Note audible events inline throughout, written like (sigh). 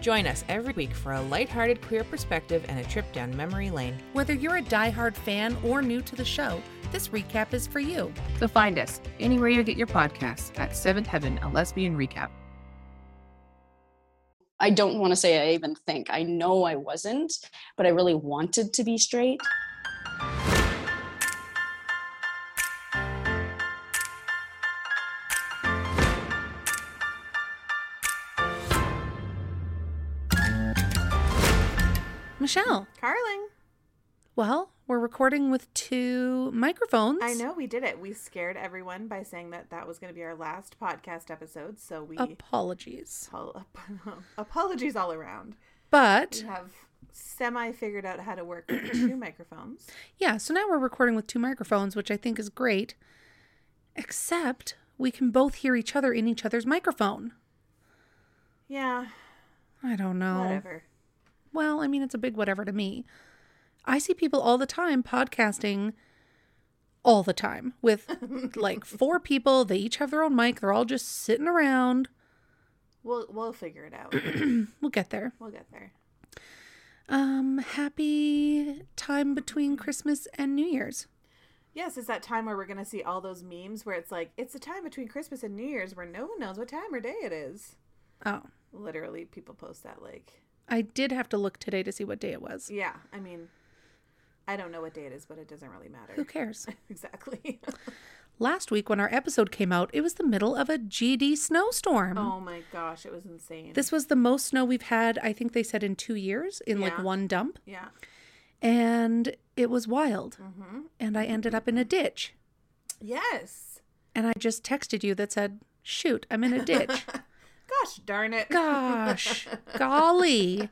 Join us every week for a lighthearted queer perspective and a trip down memory lane. Whether you're a diehard fan or new to the show, this recap is for you. So find us anywhere you get your podcasts at Seventh Heaven, a lesbian recap. I don't want to say I even think. I know I wasn't, but I really wanted to be straight. Michelle, Carling. well, we're recording with two microphones. I know we did it. We scared everyone by saying that that was going to be our last podcast episode. So we Apologies. Apol- (laughs) apologies all around. But We have semi figured out how to work with two (clears throat) microphones. yeah, so now we're recording with two microphones, which I think is great. Except we can both hear each other in each other's microphone. Yeah, I don't know. whatever. Well, I mean, it's a big whatever to me. I see people all the time podcasting all the time with (laughs) like four people. They each have their own mic. They're all just sitting around. We'll we'll figure it out. (clears throat) We'll get there. we'll get there. Um, happy time between Christmas and New Year's. Yes, it's that time where we're gonna see all those memes where it's like it's the time between Christmas and New Year's where no one knows what time or day it is. Oh, Literally, people post that like, I did have to look today to see what day it was. yeah. I mean, I don't know what day it is, but it doesn't really matter. Who cares? (laughs) exactly. (laughs) Last week, when our episode came out, it was the middle of a GD snowstorm. oh my gosh, it was insane. This was the most snow we've had, I think they said, in two years in like one dump. yeah. And it was wild. Mm-hmm. And I ended up in a ditch. Yes. And I just texted you that said, shoot, I'm in a ditch. (laughs) Gosh darn it. Gosh, (laughs) golly.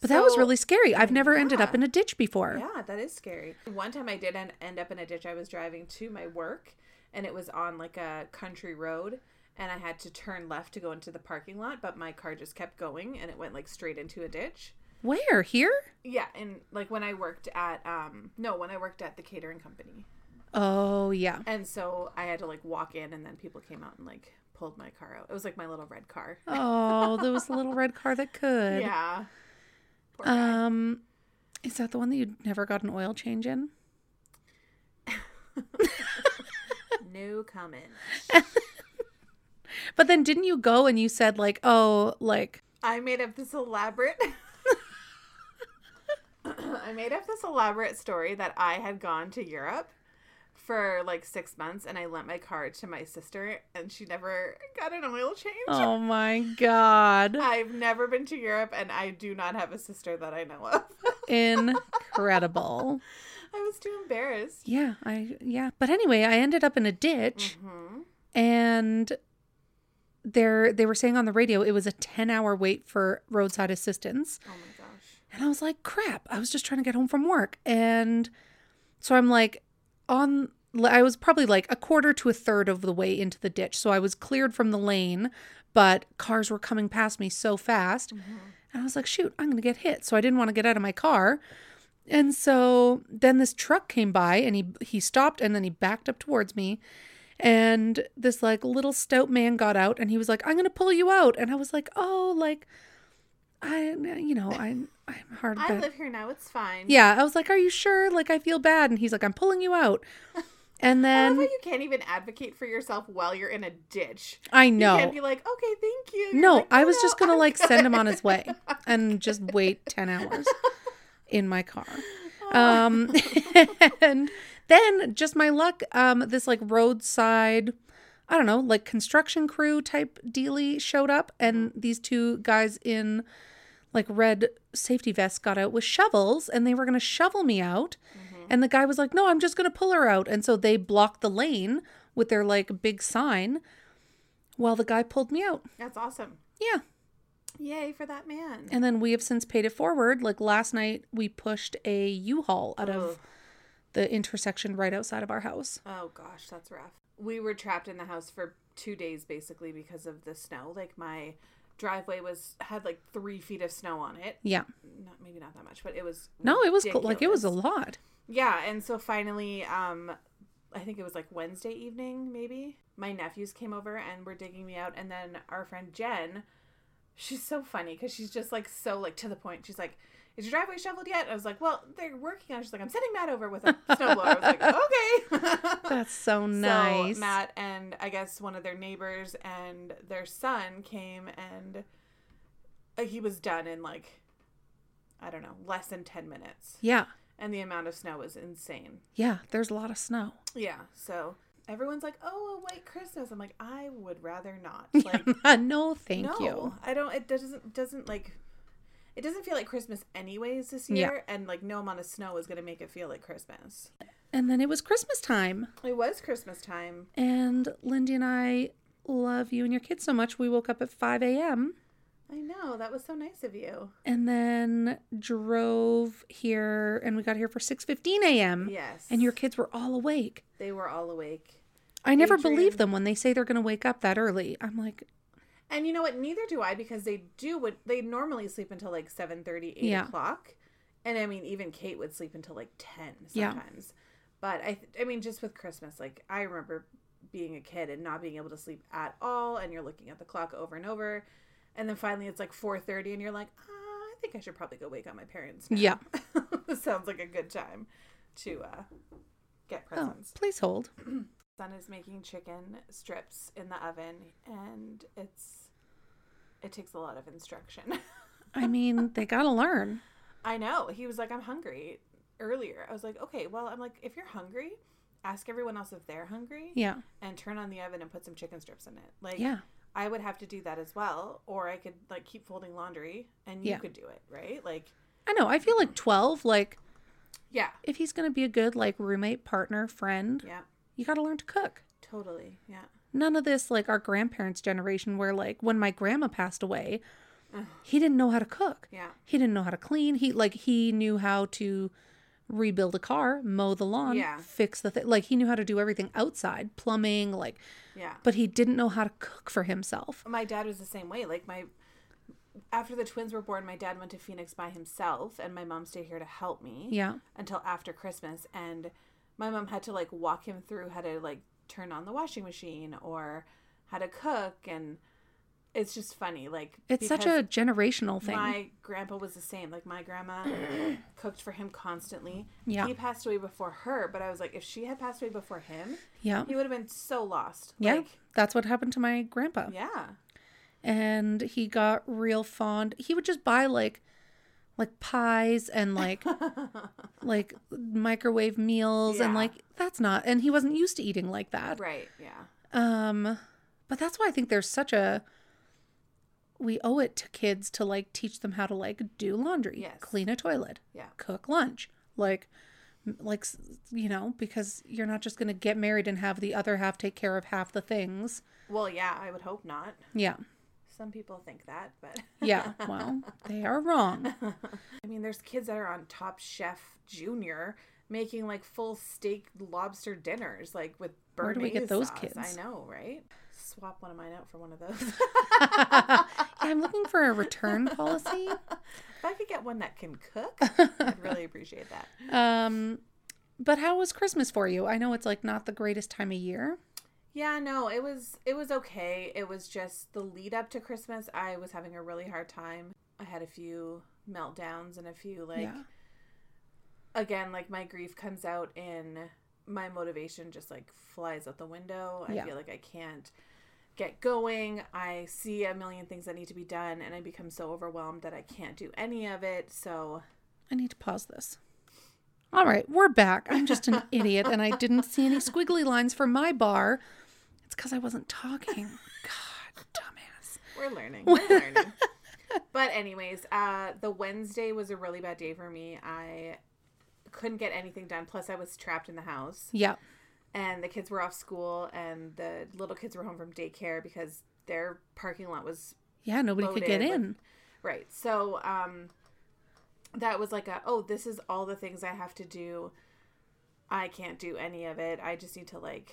But that was really scary. I've never ended up in a ditch before. Yeah, that is scary. One time I did en- end up in a ditch. I was driving to my work and it was on like a country road and I had to turn left to go into the parking lot, but my car just kept going and it went like straight into a ditch. Where? Here? Yeah, and like when I worked at um no, when I worked at the catering company. Oh, yeah. And so I had to like walk in and then people came out and like pulled my car out. It was like my little red car. (laughs) Oh, there was a little red car that could. Yeah. Poor guy. Um, is that the one that you never got an oil change in? (laughs) no comment. But then didn't you go and you said like, oh, like, I made up this elaborate. (laughs) (coughs) (coughs) I made up this elaborate story that I had gone to Europe for like six months and I lent my car to my sister and she never got an oil change. oh my god, I've never been to Europe and I do not have a sister that I know of. (laughs) incredible. I was too embarrassed. Yeah, I yeah. But anyway, I ended up in a ditch, hmm and there they were saying on the radio it was a ten hour wait for roadside assistance. Oh my gosh. And I was like, crap, I was just trying to get home from work. And so I'm like, on, I was probably like a quarter to a third of the way into the ditch. So I was cleared from the lane, but cars were coming past me so fast. Mm-hmm. And I was like, shoot, I'm going to get hit. So I didn't want to get out of my car. And so then this truck came by and he he stopped and then he backed up towards me. And this like little stout man got out and he was like, I'm going to pull you out. And I was like, oh, like, I, you know, I'm, I'm hard. I live here now. It's fine. yeah, I was like, "Are you sure? Like, I feel bad." And he's like, "I'm pulling you out." (laughs) And then how you can't even advocate for yourself while you're in a ditch. I know. You can't be like, okay, thank you. You're No, like, I was no, just gonna I'm like send him on his way (laughs) and just wait ten hours (laughs) in my car. Um, and then just my luck. Um, this like roadside, I don't know, like construction crew type dealy showed up, and these two guys in like red safety vests got out with shovels, and they were gonna shovel me out. Mm-hmm. And the guy was like, "No, I'm just gonna pull her out." And so they blocked the lane with their like big sign, while the guy pulled me out. That's awesome. Yeah. Yay for that man. And then we have since paid it forward. Like last night, we pushed a U-Haul out of the intersection right outside of our house. Oh gosh, that's rough. We were trapped in the house for two days basically because of the snow. Like my driveway was had like three feet of snow on it. Yeah. Not maybe not that much, but it was No, it was cool. like it was a lot. Yeah, and so finally, um, I think it was like Wednesday evening, maybe. My nephews came over and were digging me out, and then our friend Jen, she's so funny because she's just like so like to the point. She's like, "Is your driveway shoveled yet?" I was like, "Well, they're working on." it." She's like, "I'm sending Matt over with a (laughs) snowblower." I was like, "Okay." (laughs) That's so (laughs) nice. So Matt and I guess one of their neighbors and their son came and uh, he was done in like I don't know less than ten minutes, yeah. and the amount of snow was insane. Yeah. There's a lot of snow. Yeah, so everyone's like, "Oh, a white Christmas." I'm like, I would rather not. (laughs) Like, (laughs) no, thank no, you. I don't. It doesn't doesn't like. It doesn't feel like Christmas anyways this Yeah. year, and like no amount of snow is gonna make it feel like Christmas. And then it was Christmas time. It was Christmas time. And Lindy and I love you and your kids so much. We woke up at 5 a.m. I know that was so nice of you. and then drove here and we got here for 6.15 a.m. Yes, And your kids were all awake. they were all awake. I never Adrian- believe them when they say they're going to wake up that early. I'm like, And you know what? Neither do I because they do what they normally sleep until like 7 8 Yeah. o'clock. And I mean, even Kate would sleep until like 10 sometimes. Yeah. But I, I mean, just with Christmas, like I remember being a kid and not being able to sleep at all. And you're looking at the clock over and over. And then finally it's like 4.30 and you're like, ah, I think I should probably go wake up my parents. Now. Yeah. this (laughs) sounds like a good time to uh, get oh, presents. please hold. (clears throat) son is making chicken strips in the oven and it's it takes a lot of instruction (laughs) I mean, they got to learn. i know he was like i'm hungry earlier i was like okay well i'm like if you're hungry ask everyone else if they're hungry Yeah. and turn on the oven and put some chicken strips in it like Yeah. i would have to do that as well or i could like keep folding laundry and you Yeah. could do it right like I know. I feel like 12, like, yeah if he's going to be a good, like, roommate, partner, friend, yeah you got to learn to cook. totally yeah None of this, like, our grandparents' generation, where, like, when my grandma passed away, he didn't know how to cook. yeah He didn't know how to clean. He like he knew how to rebuild a car, mow the lawn, Yeah. fix the thing. Like he knew how to do everything outside, plumbing, like yeah but he didn't know how to cook for himself. my dad was the same way. Like my after the twins were born, my dad went to Phoenix by himself and my mom stayed here to help me Yeah. until after Christmas and my mom had to like walk him through how to like turn on the washing machine or how to cook and it's just funny like It's such a generational thing. my grandpa was the same like my grandma (clears throat) cooked for him constantly Yeah. he passed away before her but i was like if she had passed away before him yeah. he would have been so lost Yeah. like, That's what happened to my grandpa. yeah And he got real fond. He would just buy like like pies and like (laughs) like microwave meals and like that's not and he wasn't used to eating like that. right yeah Um, but that's why I think there's such a we owe it to kids to like teach them how to like do laundry, Yes. clean a toilet, Yeah. cook lunch, like like you know because you're not just going to get married and have the other half take care of half the things. Well, yeah, I would hope not. Yeah. Some people think that, but (laughs) Yeah, well, they are wrong. I mean, there's kids that are on Top Chef Junior making like full steak lobster dinners, like with Where do we get those sauce. kids? I know, right? Swap one of mine out for one of those. (laughs) yeah, I'm looking for a return policy. if I could get one that can cook, I'd (laughs) really appreciate that. Um but how was Christmas for you? I know it's like not the greatest time of year. Yeah, no, it was it was okay. It was just the lead up to Christmas. I was having a really hard time. I had a few meltdowns and a few like Yeah. again, like my grief comes out in my motivation just like flies out the window. I Yeah. feel like I can't get going. I see a million things that need to be done and I become so overwhelmed that I can't do any of it. So I need to pause this. All right, we're back. I'm just an (laughs) idiot and I didn't see any squiggly lines for my bar. It's because I wasn't talking. God, dumbass. we're learning. We're learning. (laughs) But anyways, uh the Wednesday was a really bad day for me. I couldn't get anything done. Plus I was trapped in the house. Yeah. And the kids were off school and the little kids were home from daycare because their parking lot was Yeah, nobody could get Loaded with- in. right so um that was like a oh this is all the things i have to do i can't do any of it i just need to like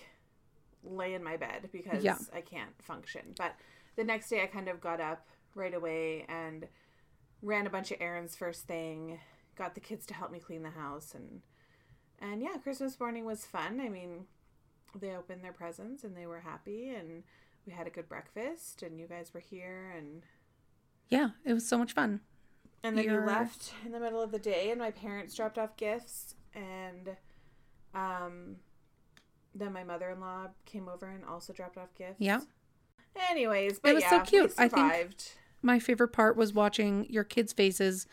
lay in my bed because Yeah. I can't function. But the next day I kind of got up right away and ran a bunch of errands first thing, got the kids to help me clean the house and and yeah, Christmas morning was fun. I mean, they opened their presents and they were happy and we had a good breakfast and you guys were here and Yeah, it was so much fun. and then you You're- left in the middle of the day, and my parents dropped off gifts, and um, then my mother in law came over and also dropped off gifts. Yeah. Anyways, but it was yeah, so cute. I think- My favorite part was watching your kids' faces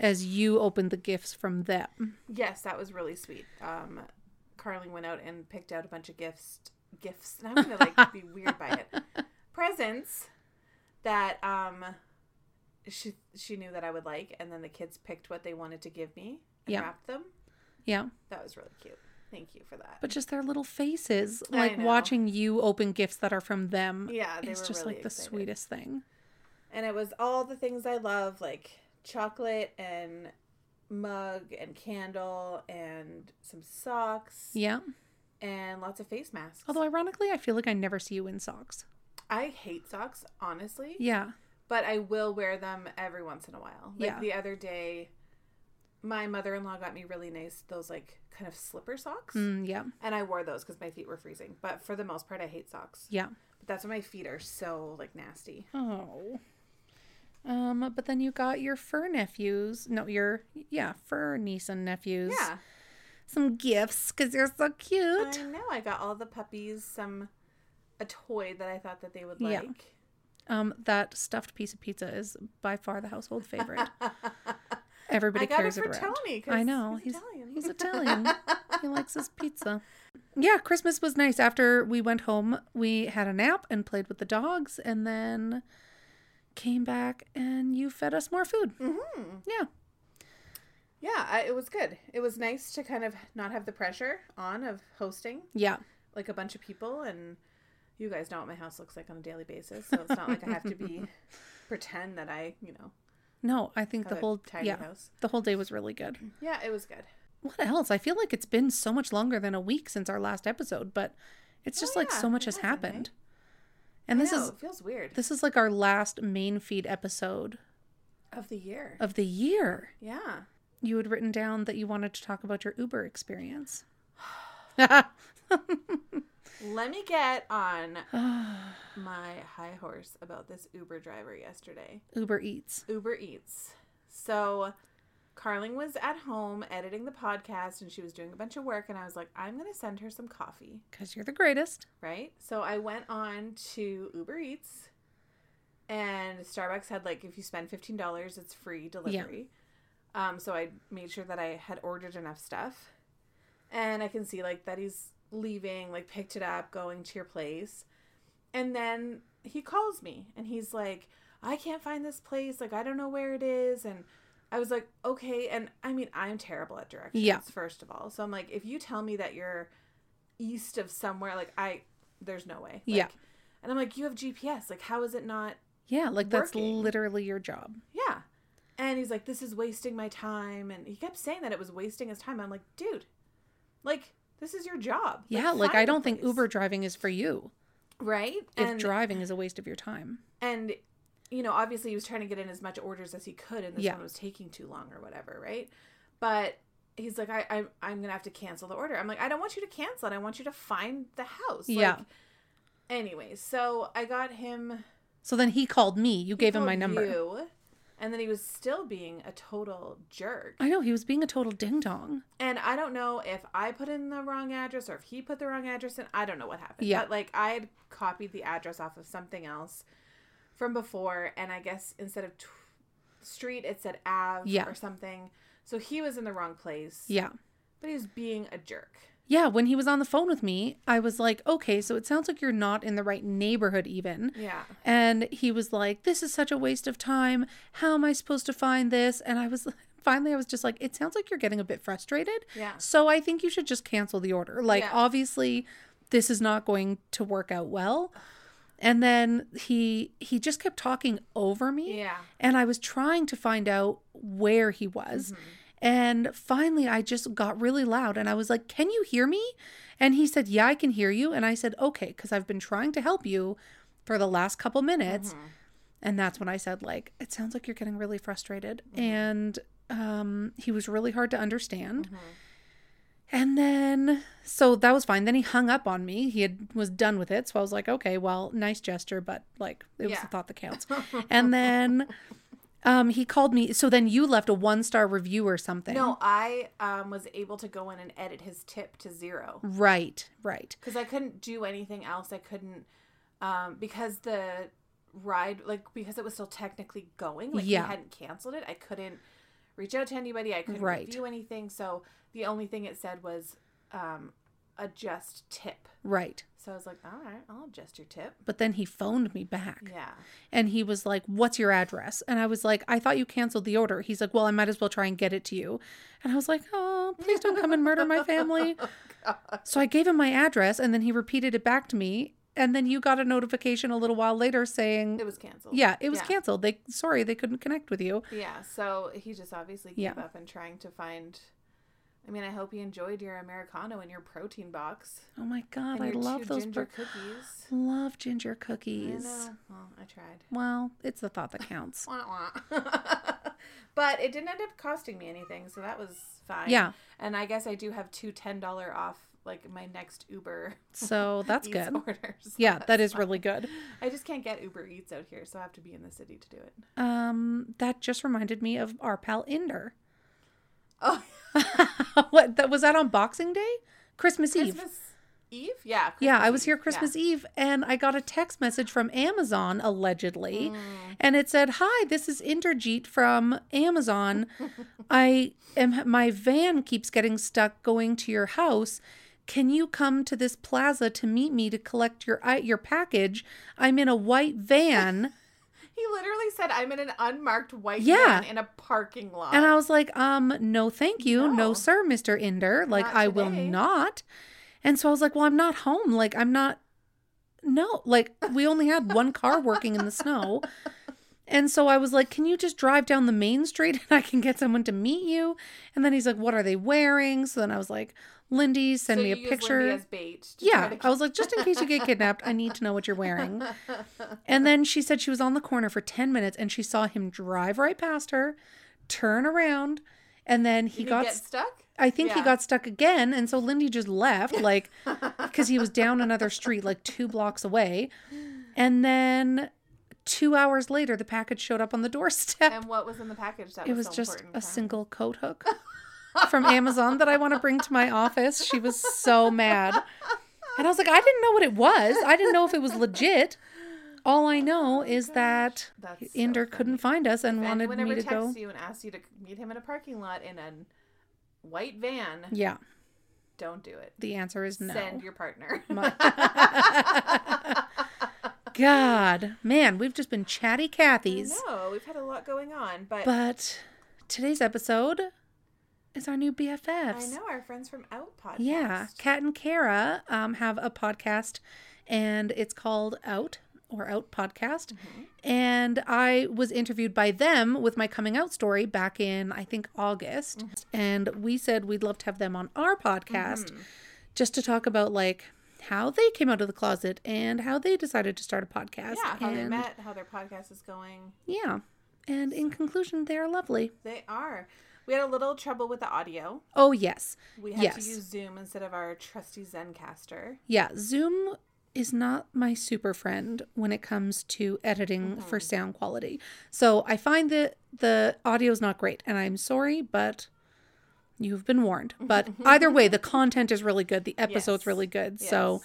as you opened the gifts from them. Yes, that was really sweet. Um, Carling went out and picked out a bunch of gifts. Gifts. And I'm gonna like (laughs) be weird by it. Presents that um, she she knew that I would like, and then the kids picked what they wanted to give me and Yeah. wrapped them. Yeah. That was really cute. Thank you for that. But just their little faces, like watching you open gifts that are from them. Yeah, they it's were just really like the sweetest thing. and it was all the things I love, like chocolate and mug and candle and some socks Yeah. and lots of face masks. Although ironically, I feel like I never see you in socks. I hate socks, honestly, Yeah. but I will wear them every once in a while. Like Yeah. the other day, my mother-in-law got me really nice those like kind of slipper socks, Mm, yeah. and I wore those because my feet were freezing. But for the most part, I hate socks. Yeah. But that's why my feet are so like nasty. Oh. Um, but then you got your fur nephews. No, your yeah, fur niece and nephews. Yeah. Some gifts because they're so cute. I know. I got all the puppies some a toy that I thought that they would Yeah. like. Um, that stuffed piece of pizza is by far the household favorite. (laughs) Everybody got it it, around. Tony. I know he's, he's Italian. he's (laughs) Italian. he likes his pizza. Yeah, Christmas was nice. After we went home, we had a nap and played with the dogs, and then came back and you fed us more food. Mm-hmm. Yeah, Yeah, I, it was good. It was nice to kind of not have the pressure on of hosting yeah, like a bunch of people, and you guys know what my house looks like on a daily basis, so it's not like I have to be (laughs) pretend that I, you know, no, I think the whole yeah house. the whole day was really good. Yeah, it was good. What else? I feel like it's been so much longer than a week since our last episode, but it's Oh, just like yeah, so much has eh? And this know, is feels weird this is like our last main feed episode of the year. of the year. Yeah. You had written down that you wanted to talk about your Uber experience. (sighs) Let me get on (sighs) my high horse about this Uber driver yesterday. Uber Eats. Uber Eats. So Carling was at home editing the podcast and she was doing a bunch of work and I was like, I'm going to send her some coffee, Because you're the greatest. right? So I went on to Uber Eats and Starbucks had like if you spend $15 it's free delivery. Um so I made sure that I had ordered enough stuff. And I can see like that he's leaving, like picked it up, going to your place. And then he calls me and he's like, I can't find this place. Like, I don't know where it is. And I was like, okay. And I mean, I'm terrible at directions, Yeah. first of all. So I'm like, if you tell me that you're east of somewhere, like, I, there's no way. Like, Yeah. And I'm like, you have GPS. Like, how is it not? Yeah, like that's literally your job. Yeah. And he's like, this is wasting my time. And he kept saying that it was wasting his time. I'm like, dude, like, this is your job. Yeah, like I don't think. Uber driving is for you. Right? If And driving is a waste of your time. and you know obviously he was trying to get in as much orders as he could and this Yeah. one was taking too long or whatever right but he's like I, I i'm gonna have to cancel the order i'm like i don't want you to cancel it i want you to find the house Yeah. like, anyways so i got him So then he called me. You gave him my number. you, and then he was still being a total jerk I know he was being a total ding dong. and i don't know if i put in the wrong address or if he put the wrong address in i don't know what happened Yeah. but like i had copied the address off of something else from before and i guess instead of t- street it said ave Yeah. or something so he was in the wrong place Yeah. but he was being a jerk Yeah, when he was on the phone with me, I was like, okay, so it sounds like you're not in the right neighborhood even. yeah And he was like, this is such a waste of time. How am I supposed to find this? And I was (laughs) finally, I was just like, it sounds like you're getting a bit frustrated. yeah So I think you should just cancel the order. Like, Yeah. obviously, this is not going to work out well. And then he he just kept talking over me. yeah And I was trying to find out where he was. Mm-hmm. And finally, I just got really loud and I was like, Can you hear me? And he said, Yeah, I can hear you. And I said, Okay, because I've been trying to help you for the last couple minutes. Mhm. And that's when I said, like, it sounds like you're getting really frustrated. Mhm. And um, he was really hard to understand. And then, so that was fine. Then he hung up on me. He had was done with it. So I was like, okay, well, nice gesture, but like, it was Yeah. the thought that counts. And then, (laughs) um, he called me. So then you left a one star review or something. No, I um, was able to go in and edit his tip to zero Right, right. because I couldn't do anything else. I couldn't um, because the ride, like because it was still technically going, like Yeah. he hadn't canceled it. I couldn't reach out to anybody. I couldn't Right. review anything. So the only thing it said was um, adjust tip. Right. So I was like, all right, I'll adjust your tip. But then he phoned me back Yeah. and he was like, What's your address? And I was like, I thought you canceled the order. He's like, Well, I might as well try and get it to you. And I was like, Oh, please don't come and murder my family. (laughs) So I gave him my address and then he repeated it back to me. And then you got a notification a little while later saying, It was canceled. Yeah, it was Yeah. canceled. They sorry, they couldn't connect with you. Yeah, so he just obviously gave Yeah. up and trying to find. I mean, I hope you enjoyed your americano and your protein box Oh my god, I love those ginger bur- cookies. love ginger I cookies. know. Well, I tried. Well, it's the thought that counts. (laughs) (laughs) But it didn't end up costing me anything, so that was fine. Yeah. And I guess I do have two ten dollar off, like my next Uber. So that's (laughs) good. Orders. Yeah, that's that is really good. I just can't get Uber Eats out here, so I have to be in the city to do it. Um, that just reminded me of our pal Inder. Oh, (laughs) what that was that on Boxing Day? Christmas, Eve. Christmas Eve? Yeah. Yeah, I was here Eve. Yeah. Christmas Eve and I got a text message from Amazon allegedly. Mm. And it said, "Hi, this is Inderjeet from Amazon. (laughs) I am my van keeps getting stuck going to your house. Can you come to this plaza to meet me to collect your your package? I'm in a white van." (laughs) He literally said, "I'm in an unmarked white Yeah. van in a parking lot." And I was like, um, no, thank you. No, No. sir, Mr. Inder. Like, Not I will not. And so I was like, well, I'm not home. Like, I'm not. No, like, we only had one car working in the snow. (laughs) And so I was like, can you just drive down the main street (laughs) and I can get someone to meet you? And then he's like, what are they wearing? So then I was like, Lindy, send So me a picture. Lindy as bait. Yeah, I was like, just in case you get kidnapped, I need to know what you're wearing. (laughs) And then she said she was on the corner for 10 minutes and she saw him drive right past her, turn around, and then he Did he got, get stuck. I think he got stuck again. And so Lindy just left, (laughs) like, because he was down another street, like two blocks away. And then two hours later, the package showed up on the doorstep. And what was in the package? That it was so just a single coat hook (laughs) from Amazon that I want to bring to my office. She was so mad. And I was like, I didn't know what it was. I didn't know if it was legit. All I know is that That's so couldn't find us and wanted me to go. texts you and asks you to meet him in a parking lot in a white van, Yeah, don't do it. the answer is no. Send your partner. (laughs) My- God, man, we've just been chatty Cathy's. No, we've had a lot going on, but, But today's episode is our new BFFs. I know our friends from Out podcast. Yeah, Kat and Kara um, have a podcast, and it's called Out or Out Podcast. Mm-hmm. And I was interviewed by them with my coming out story back in I think August, Mm-hmm. and we said we'd love to have them on our podcast just to talk about like how they came out of the closet and how they decided to start a podcast. Yeah, how they met, how their podcast is going. Yeah, and in conclusion, they are lovely. They are. We had a little trouble with the audio. Oh yes, We had Yes. to use Zoom instead of our trusty Zencastr. Yeah, Zoom is not my super friend when it comes to editing for mm-hmm. sound quality. So I find that the audio is not great, and I'm sorry, but you've been warned. (laughs) But either way, the content is really good. The episode's Yes. really good. So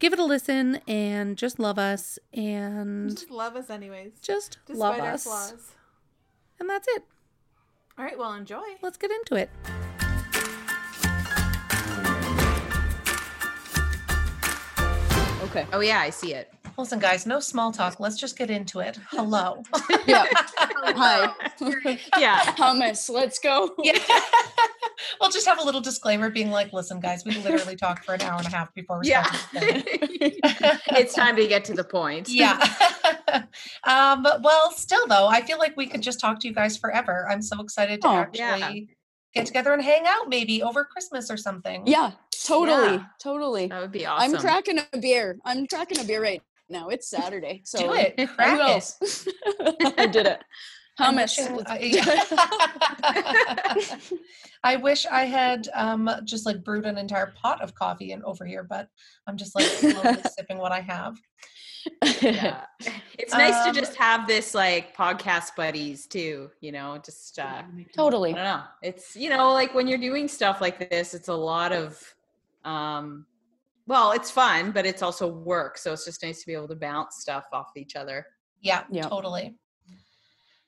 give it a listen and just love us and Just love us anyways. just Despite love our us. flaws. And that's it. All right, well, enjoy. Let's get into it. Okay. Oh yeah, I see it. Listen, guys, no small talk. Let's just get into it. Hello. (laughs) Yeah. Hi. (laughs) Yeah. (laughs) Hummus. Let's go. Yeah. we'll just have a little disclaimer being like, listen, guys, we literally talked for an hour and a half before we Yeah. started. this thing." it's time to get to the point. yeah. um, but well, still though, I feel like we could just talk to you guys forever. I'm so excited to Oh, actually yeah. get together and hang out maybe over Christmas or something. Yeah, totally, Yeah. totally. That would be awesome. I'm cracking a beer. I'm cracking a beer right now. It's Saturday, so Do it. who Crack it. else? (laughs) I did it. (laughs) I'm Hummus. I, (laughs) I wish I had um, just like brewed an entire pot of coffee in over here, but I'm just like sipping what I have. yeah. It's nice Um, to just have this like podcast buddies too, you know, just uh I totally. don't know. It's you know, like when you're doing stuff like this, it's a lot of um well, it's fun, but it's also work. So it's just nice to be able to bounce stuff off each other. Yeah, Yeah. totally.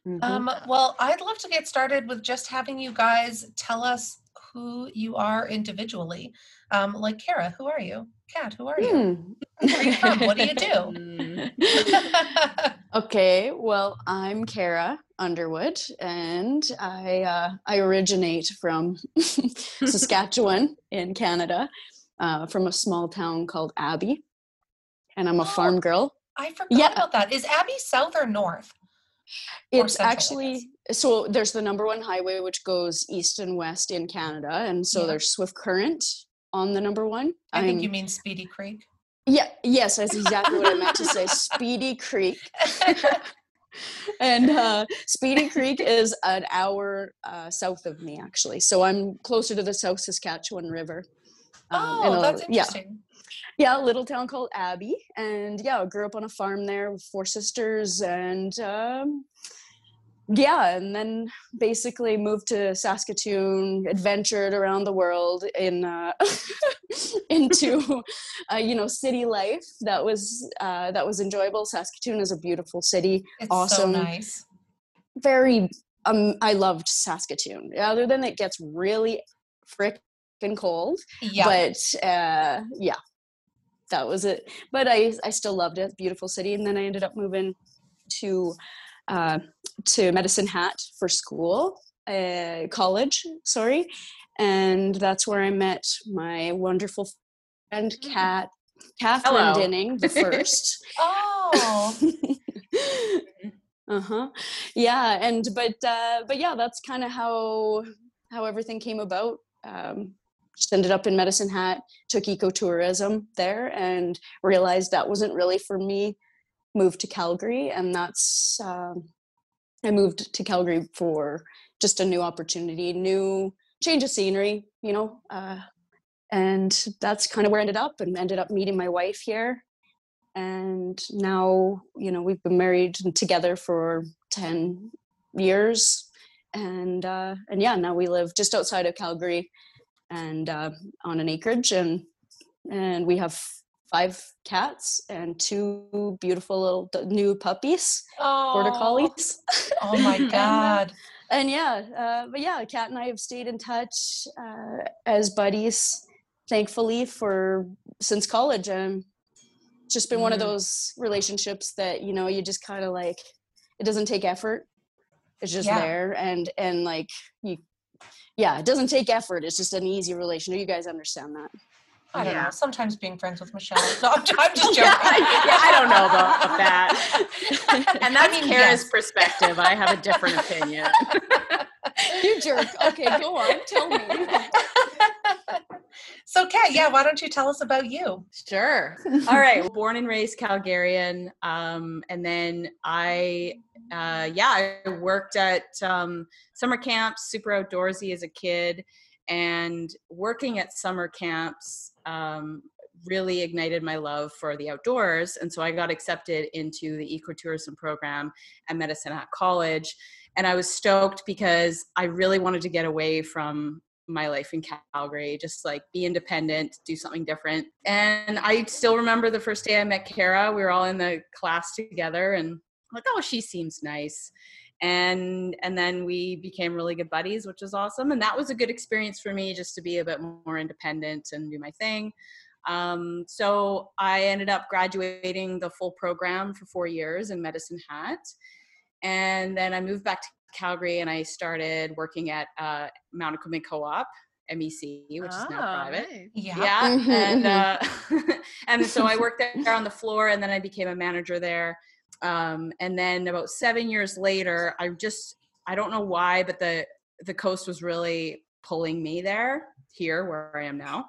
Mhm. Um, well, I'd love to get started with just having you guys tell us who you are individually. Um, like Kara, who are you? Kat, who are you? Hmm. Where are you from? What do you do? Mm. (laughs) (laughs) Okay, well, I'm Kara Underwood, and I uh, I originate from (laughs) Saskatchewan in Canada, uh, from a small town called Abbey, and I'm a Oh, farm girl. I forgot Yeah. about that. Is Abbey south or north? It's central, actually so there's the number one highway which goes east and west in Canada, and so Yeah. there's Swift Current on the number one. I think I'm- you mean Speedy Creek. Yeah, yes, that's exactly what I meant to say. Speedy Creek. (laughs) and uh, Speedy Creek is an hour uh, south of me, actually. So I'm closer to the South Saskatchewan River. Um, oh, a- that's interesting. yeah, a little town called Abbey, and yeah, I grew up on a farm there with four sisters, and um, yeah, and then basically moved to Saskatoon, adventured around the world in uh, (laughs) into uh, you know city life. That was uh, that was enjoyable. Saskatoon is a beautiful city, It's awesome. so nice. very um, I loved Saskatoon. Other than it gets really frickin' cold, Yeah. but uh yeah that was it. But i i still loved it. Beautiful city and then i ended up moving to uh to medicine hat for school uh college sorry and that's where i met my wonderful friend kat catherine Hello. dinning the (laughs) first. Oh, (laughs) uh-huh. Yeah and but uh but yeah that's kind of how how everything came about um just ended up in medicine hat took ecotourism there and realized that wasn't really for me. Moved to calgary and that's um i moved to calgary for just a new opportunity new change of scenery you know uh and that's kind of where I ended up and ended up meeting my wife here. And now you know we've been married and together for 10 years and uh and yeah now we live just outside of calgary and uh on an acreage and and we have five cats and two beautiful little d- new puppies border oh, collies oh my (laughs) uh, God. and yeah uh, but yeah kat and i have stayed in touch uh, as buddies thankfully for since college and it's just been one of Mhm. those relationships that you know you just kind of like it doesn't take effort it's just Yeah. there and and like you yeah it doesn't take effort it's just an easy relation Do you guys understand that I don't know. Sometimes being friends with Michelle. (laughs) No, I'm, I'm just (laughs) joking. Yeah, yeah, I don't know about that. (laughs) And that's I mean, Kara's yes. perspective. I have a different opinion. you jerk okay go on tell me so, Kat, yeah, why don't you tell us about you? Sure. All right. Born and raised Calgarian. Um, and then I, uh, yeah, I worked at um, summer camps, super outdoorsy as a kid. And working at summer camps um, really ignited my love for the outdoors. And so I got accepted into the ecotourism program at Medicine Hat College. And I was stoked because I really wanted to get away from my life in Calgary, just like be independent, do something different. And I still remember the first day I met Kara. We were all in the class together and like, oh, she seems nice. And and then we became really good buddies, which was awesome. And that was a good experience for me just to be a bit more independent and do my thing. Um, so I ended up graduating the full program for four years in Medicine Hat. And then I moved back to Calgary and I started working at uh, Mount Equipment Co-op, MEC, which is now Ah, private. nice. Yeah. Yeah, and (laughs) uh, (laughs) and so I worked there on the floor, and then I became a manager there. Um, and then about seven years later, I just I don't know why, but the the coast was really pulling me there here where I am now.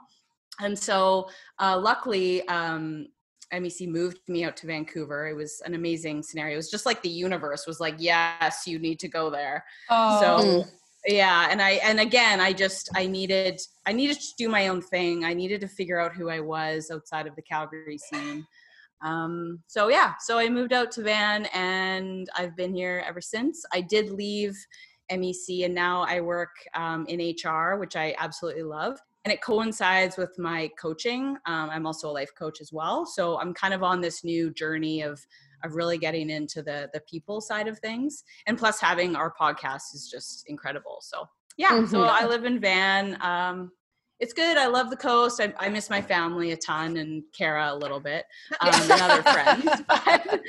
And so, uh, luckily, um, MEC moved me out to Vancouver. It was an amazing scenario. It was just like the universe was like, yes, you need to go there. Oh, So yeah, and I and again, I just I needed I needed to do my own thing. I needed to figure out who I was outside of the Calgary scene. Um, so yeah, so I moved out to Van, and I've been here ever since. I did leave MEC, and now I work um, in HR, which I absolutely love. And it coincides with my coaching. Um, I'm also a life coach as well, so I'm kind of on this new journey of of really getting into the the people side of things and plus having our podcast is just incredible so yeah so Mhm. i live in van um it's good i love the coast i, I miss my family a ton and kara a little bit (laughs) um, and other friends (laughs) but,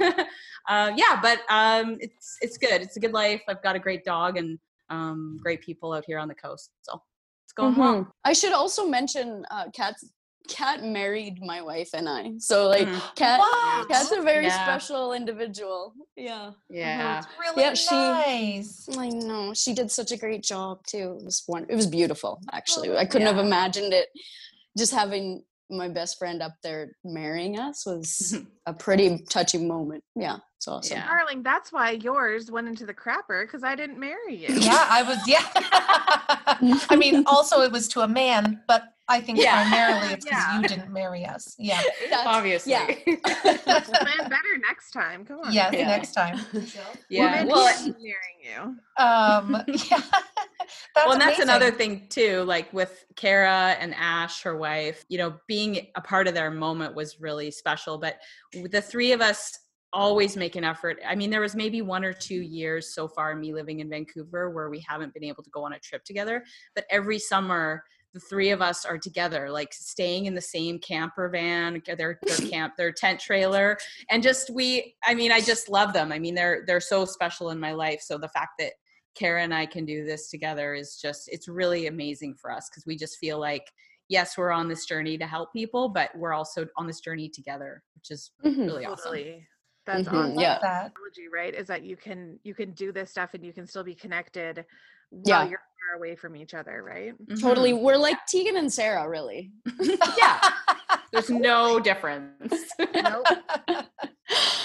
(laughs) uh, yeah but um it's it's good it's a good life i've got a great dog and um great people out here on the coast so it's going well Mhm. I should also mention uh, Kat's Kat married my wife and I. So like. Mm. Kat What? Kat's a very Yeah. special individual. Yeah. yeah It's really Yeah, she- nice. I know. She did such a great job too. It was one it was beautiful actually. Oh, I couldn't have imagined it just having my best friend up there marrying us was (laughs) a pretty touching moment. Yeah. It's awesome. Yeah. Darling, that's why yours went into the crapper because I didn't marry you. Yeah, I was. Yeah. (laughs) I mean, (laughs) also it was to a man, but I think Yeah. primarily it's because Yeah. you didn't marry us. Yeah. That's- obviously yeah. (laughs) Plan better next time. Come on. Yes. Yeah. Next time. yeah Women well should be marrying you. Um. Yeah. That's well, and that's another thing too. Like with Kara and Ash, her wife, you know, being a part of their moment was really special. But the three of us always make an effort. I mean, there was maybe one or two years so far me living in Vancouver where we haven't been able to go on a trip together. But every summer, the three of us are together, like staying in the same camper van, their their (laughs) camp, their tent trailer, and just we. I mean, I just love them. I mean, they're they're so special in my life. So the fact that Kara and I can do this together is just it's really amazing for us because we just feel like yes, we're on this journey to help people, but we're also on this journey together, which is Mhm. really awesome. Totally. That's Mhm, awesome. yeah. That. Technology, right? Is that you can you can do this stuff and you can still be connected while Yeah. you're far away from each other, right? Totally. We're like Tegan and Sara, really. Yeah, (laughs) there's no difference. Nope,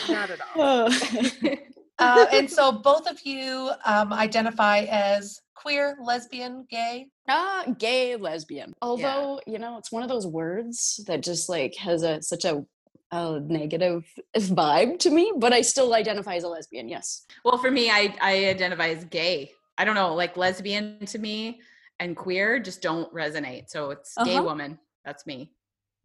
not at all. (laughs) uh, and so both of you um, identify as queer, lesbian, gay. Ah, gay lesbian. Although, you know, it's one of those words that just like has a such a, a negative vibe to me, but I still identify as a lesbian, yes. well, for me, I I identify as gay. I don't know, like lesbian to me and queer just don't resonate. So it's gay Uh-huh. woman. That's me.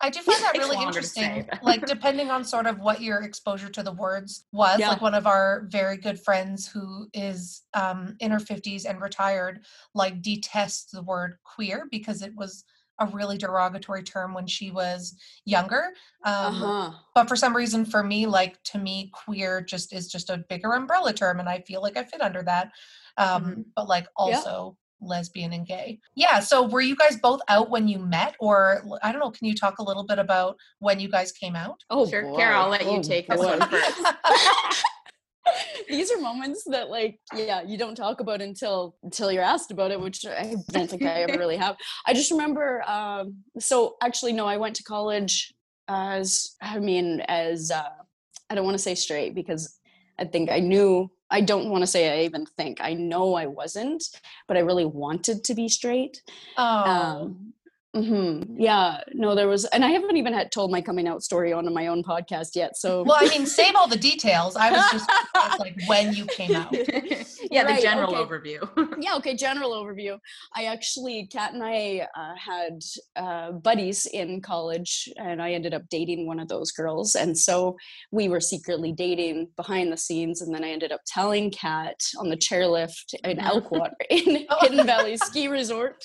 I do find that (laughs) really longer to say interesting. like depending on sort of what your exposure to the words was. Yeah. Like one of our very good friends who is um, in her fifties and retired, like detests the word queer because it was a really derogatory term when she was younger. Um, uh-huh. But for some reason, for me, like to me, queer just is just a bigger umbrella term, and I feel like I fit under that. Um, Mhm. But like Yeah. also lesbian and gay. Yeah. So were you guys both out when you met, or I don't know? Can you talk a little bit about when you guys came out? Oh, sure, boy. Kara, I'll let you Oh, take this one first. (laughs) (laughs) These are moments that like yeah, you don't talk about until until you're asked about it, which I don't think I ever really have. (laughs) I just remember um so actually no, I went to college as I mean as uh I don't want to say straight because I think I knew I don't want to say I even think. I know I wasn't, but I really wanted to be straight. Oh, Um, mhm, Yeah, no, there was, and I haven't even had told my coming out story on my own podcast yet. So, well, I mean, save all the details. I was just (laughs) curious, like when you came out. (laughs) yeah, the general okay. overview. yeah, okay, general overview. I actually, Kat and I uh, had uh, buddies in college, and I ended up dating one of those girls. And so we were secretly dating behind the scenes. And then I ended up telling Kat on the chairlift in Mhm. Elkwater, (laughs) in Oh. Hidden Valley Ski Resort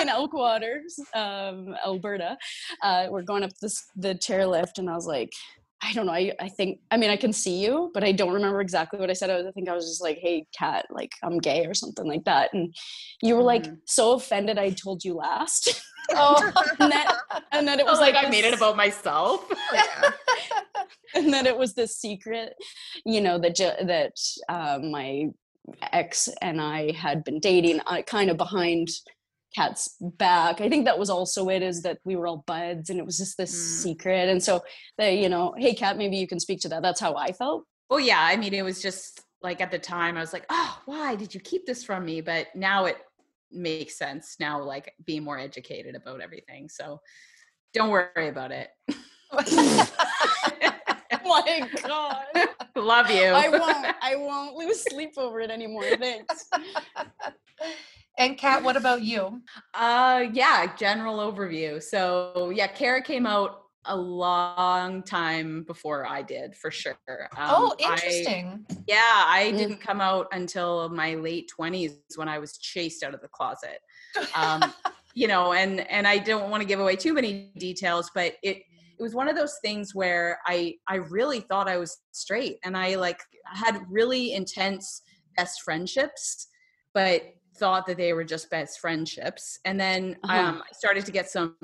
in Elkwater, um, Alberta. Uh, we're going up this the chairlift, and I was like, I don't know. I, I think, I mean, I can see you, but I don't remember exactly what I said. I, was, I think I was just like, hey, Kat, like, I'm gay or something like that. And you were like Mhm. so offended I told you last. Oh, (laughs) and, then, and then it was was like, like, I made it about myself. (laughs) Yeah. and then it was this secret, you know, that, that um, my ex and I had been dating, uh, kind of behind Kat's back. I think that was also it is that we were all buds and it was just this Mm. secret. And so they, you know, hey Kat, maybe you can speak to that. That's how I felt. Well, yeah, I mean, it was just like at the time I was like, oh, why did you keep this from me? But now it makes sense now, like being more educated about everything. So don't worry about it. (laughs) (laughs) (laughs) Oh (laughs) my god. Love you. I won't I won't lose sleep over it anymore. Thanks. and Kat, what about you? Uh, yeah, general overview. So yeah, Kara came out a long time before I did, for sure. Um, oh, I- interesting. yeah, I Mm. didn't come out until my late twenties when I was chased out of the closet. Um, (laughs) you know, and and I don't want to give away too many details, but it it was one of those things where I I really thought I was straight, and I like had really intense best friendships, but thought that they were just best friendships, and then Uh-huh. um, I started to get some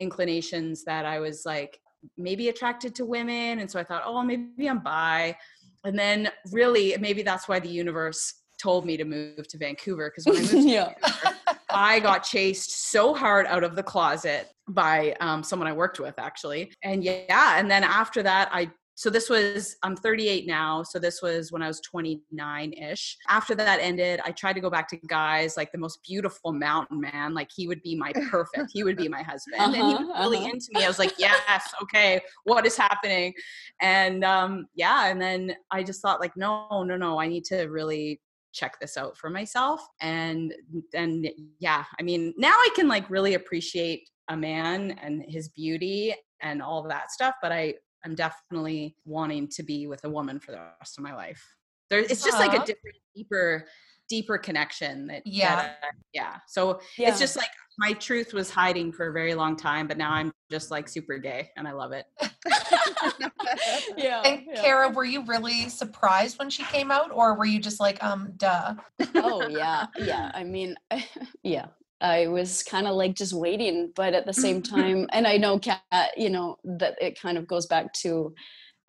inclinations that I was like maybe attracted to women, and so I thought, oh, maybe I'm bi, and then really maybe that's why the universe told me to move to Vancouver because when I moved to (laughs) Yeah. Vancouver, I got chased so hard out of the closet by um, someone I worked with actually. And yeah, and then after that, I so this was I'm 38 now, so this was when I was 29 ish. After that ended, I tried to go back to guys like the most beautiful mountain man, like he would be my perfect, he would be my husband, and he was Uh-huh, really uh-huh. into me. I was like, yes, okay, what is happening? And um, yeah, and then I just thought like, no, no, no, I need to really check this out for myself and then yeah i mean now i can like really appreciate a man and his beauty and all that stuff but i i'm definitely wanting to be with a woman for the rest of my life there it's just like a different deeper deeper connection that Yeah. that, uh, yeah so Yeah. it's just like my truth was hiding for a very long time but now i'm just like super gay and i love it (laughs) yeah. And yeah. Kara, were you really surprised when she came out, or were you just like, um, duh? oh yeah yeah i mean (laughs) yeah i was kind of like just waiting but at the same time and i know kat you know that it kind of goes back to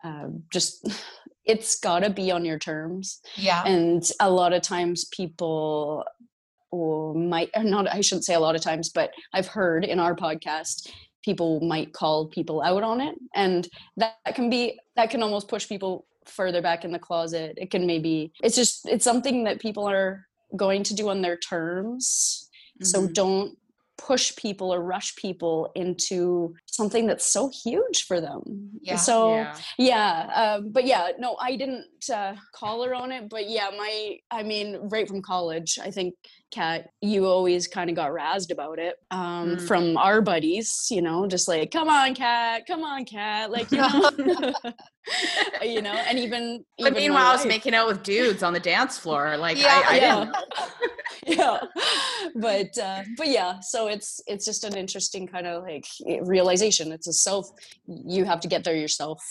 um, just (laughs) it's got to be on your terms Yeah. and a lot of times people or might or (laughs) not i shouldn't say a lot of times but i've heard in our podcast people might call people out on it. And that, can be that can almost push people further back in the closet. It can maybe it's just it's something that people are going to do on their terms. So Mhm. don't push people or rush people into something that's so huge for them Yeah. so yeah yeah um, but yeah no i didn't uh, call her on it but yeah my i mean right from college i think kat you always kind of got razzed about it um, Mm. from our buddies you know just like come on Kat come on Kat like you know (laughs) (laughs) you know and even, (laughs) but even meanwhile i was making out with dudes on the dance floor like Yeah, i, I yeah. didn't (laughs) yeah but uh but yeah so it's it's just an interesting kind of like realization it's a self you have to get there yourself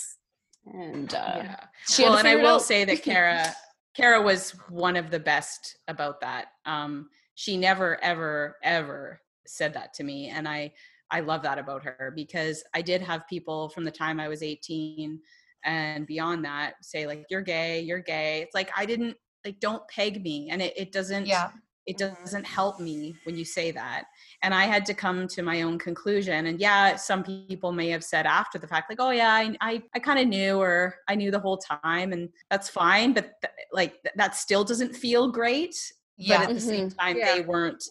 and uh yeah she well, and I will out. say that (laughs) Kara, Kara was one of the best about that. Um, she never, ever, ever said that to me, and I, I love that about her because I did have people from the time I was 18 and beyond that say like, "You're gay, you're gay." It's like I didn't like, don't peg me, and it, it doesn't, yeah. it doesn't help me when you say that and i had to come to my own conclusion and yeah some people may have said after the fact like oh yeah i i, I kind of knew or i knew the whole time and that's fine but th- like th- that still doesn't feel great Yeah. but at the same mm-hmm. time Yeah. they weren't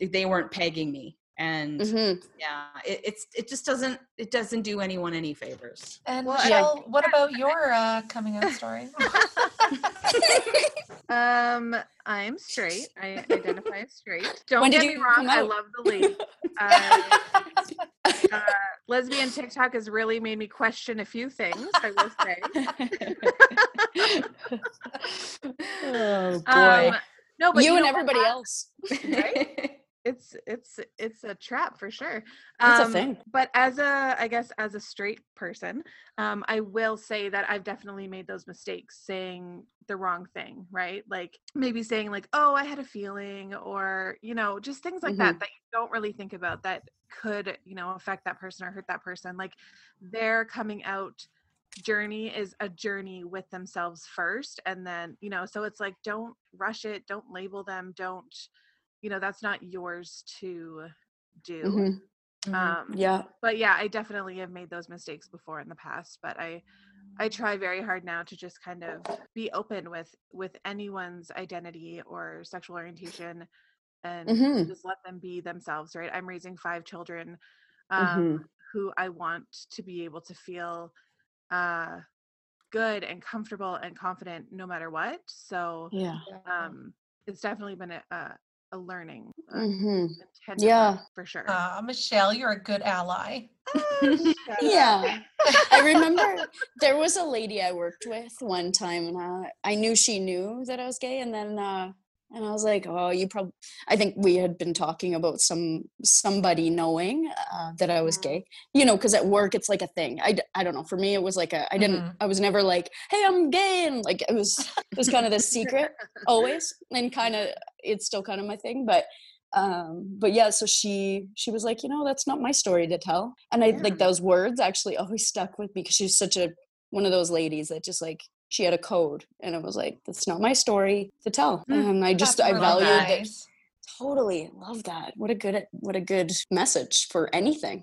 they weren't pegging me and Mhm. yeah it, it's it just doesn't it doesn't do anyone any favors And Well, I- Michelle, what about your uh, coming out story? (laughs) um, I'm straight. I identify as straight. Don't When get me wrong. I love the lady. Uh, (laughs) uh, lesbian TikTok has really made me question a few things. I will say. (laughs) oh boy Um, no, but you, you and know what? everybody else it's it's it's a trap for sure. That's a Um, thing. but as a i guess as a straight person um i will say that i've definitely made those mistakes saying the wrong thing right? Like maybe saying like oh i had a feeling or you know just things like that that you don't really think about that could you know affect that person or hurt that person. Like their coming out journey is a journey with themselves first and then you know so it's like don't rush it don't label them don't you know that's not yours to do Mhm. um Yeah. but yeah i definitely have made those mistakes before in the past but i i try very hard now to just kind of be open with with anyone's identity or sexual orientation and Mhm. just let them be themselves right i'm raising five children um Mhm. who i want to be able to feel uh good and comfortable and confident no matter what so Yeah. um it's definitely been a a, a learning uh, hmm Yeah. for sure Uh, Michelle, you're a good ally. (laughs) Yeah. I remember there was a lady I worked with one time, and uh, I knew she knew that I was gay, and then uh, and I was like, "Oh, you probably." I think we had been talking about some somebody knowing uh, that I was Mhm. gay, you know, because at work it's like a thing. I, I don't know. For me, it was like a. I didn't. Mhm. I was never like, "Hey, I'm gay," and like it was. It was kind of this secret (laughs) always, and kind of it's still kind of my thing, but um but yeah so she she was like you know that's not my story to tell and i Yeah. like those words actually (laughs) always stuck with me because she's such a one of those ladies that just like she had a code and it was like that's not my story to tell Mm, and i just i valued that nice. totally love that what a good what a good message for anything